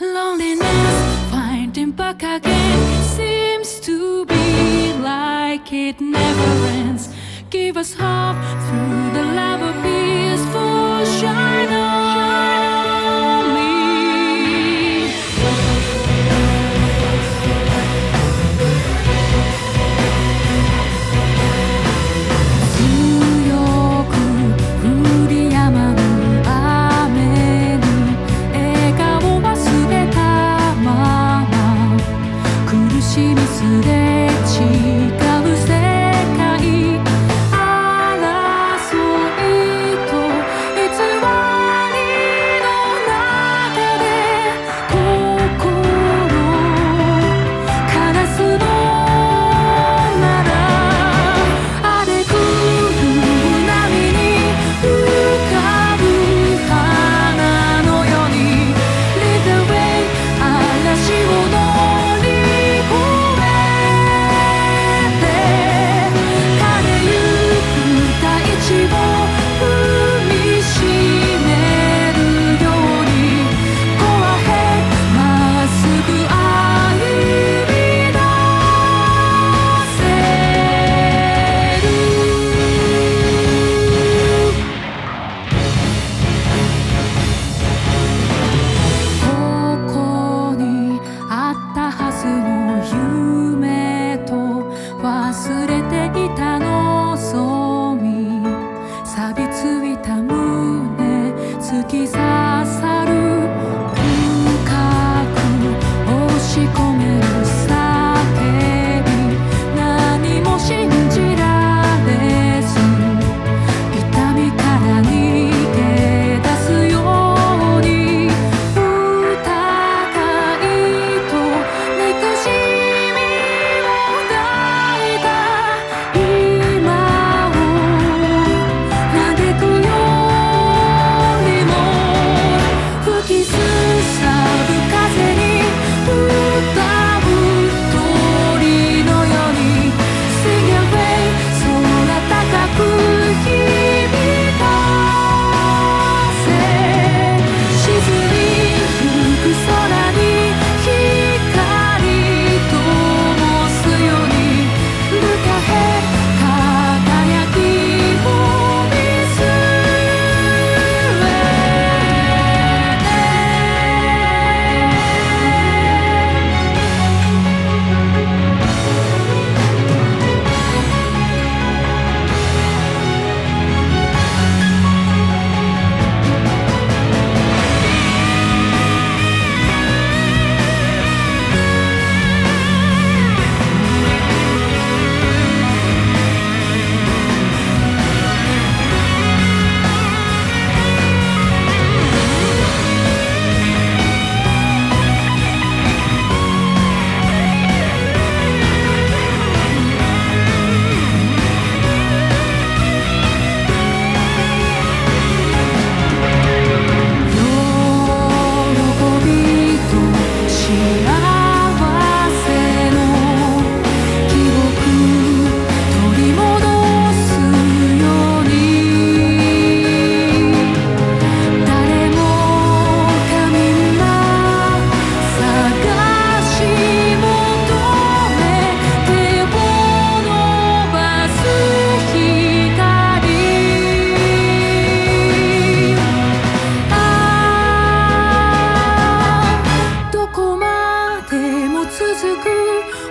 Loneliness, finding back again, seems to be like it never ends. Give us hope through the love. きさ一次次哭。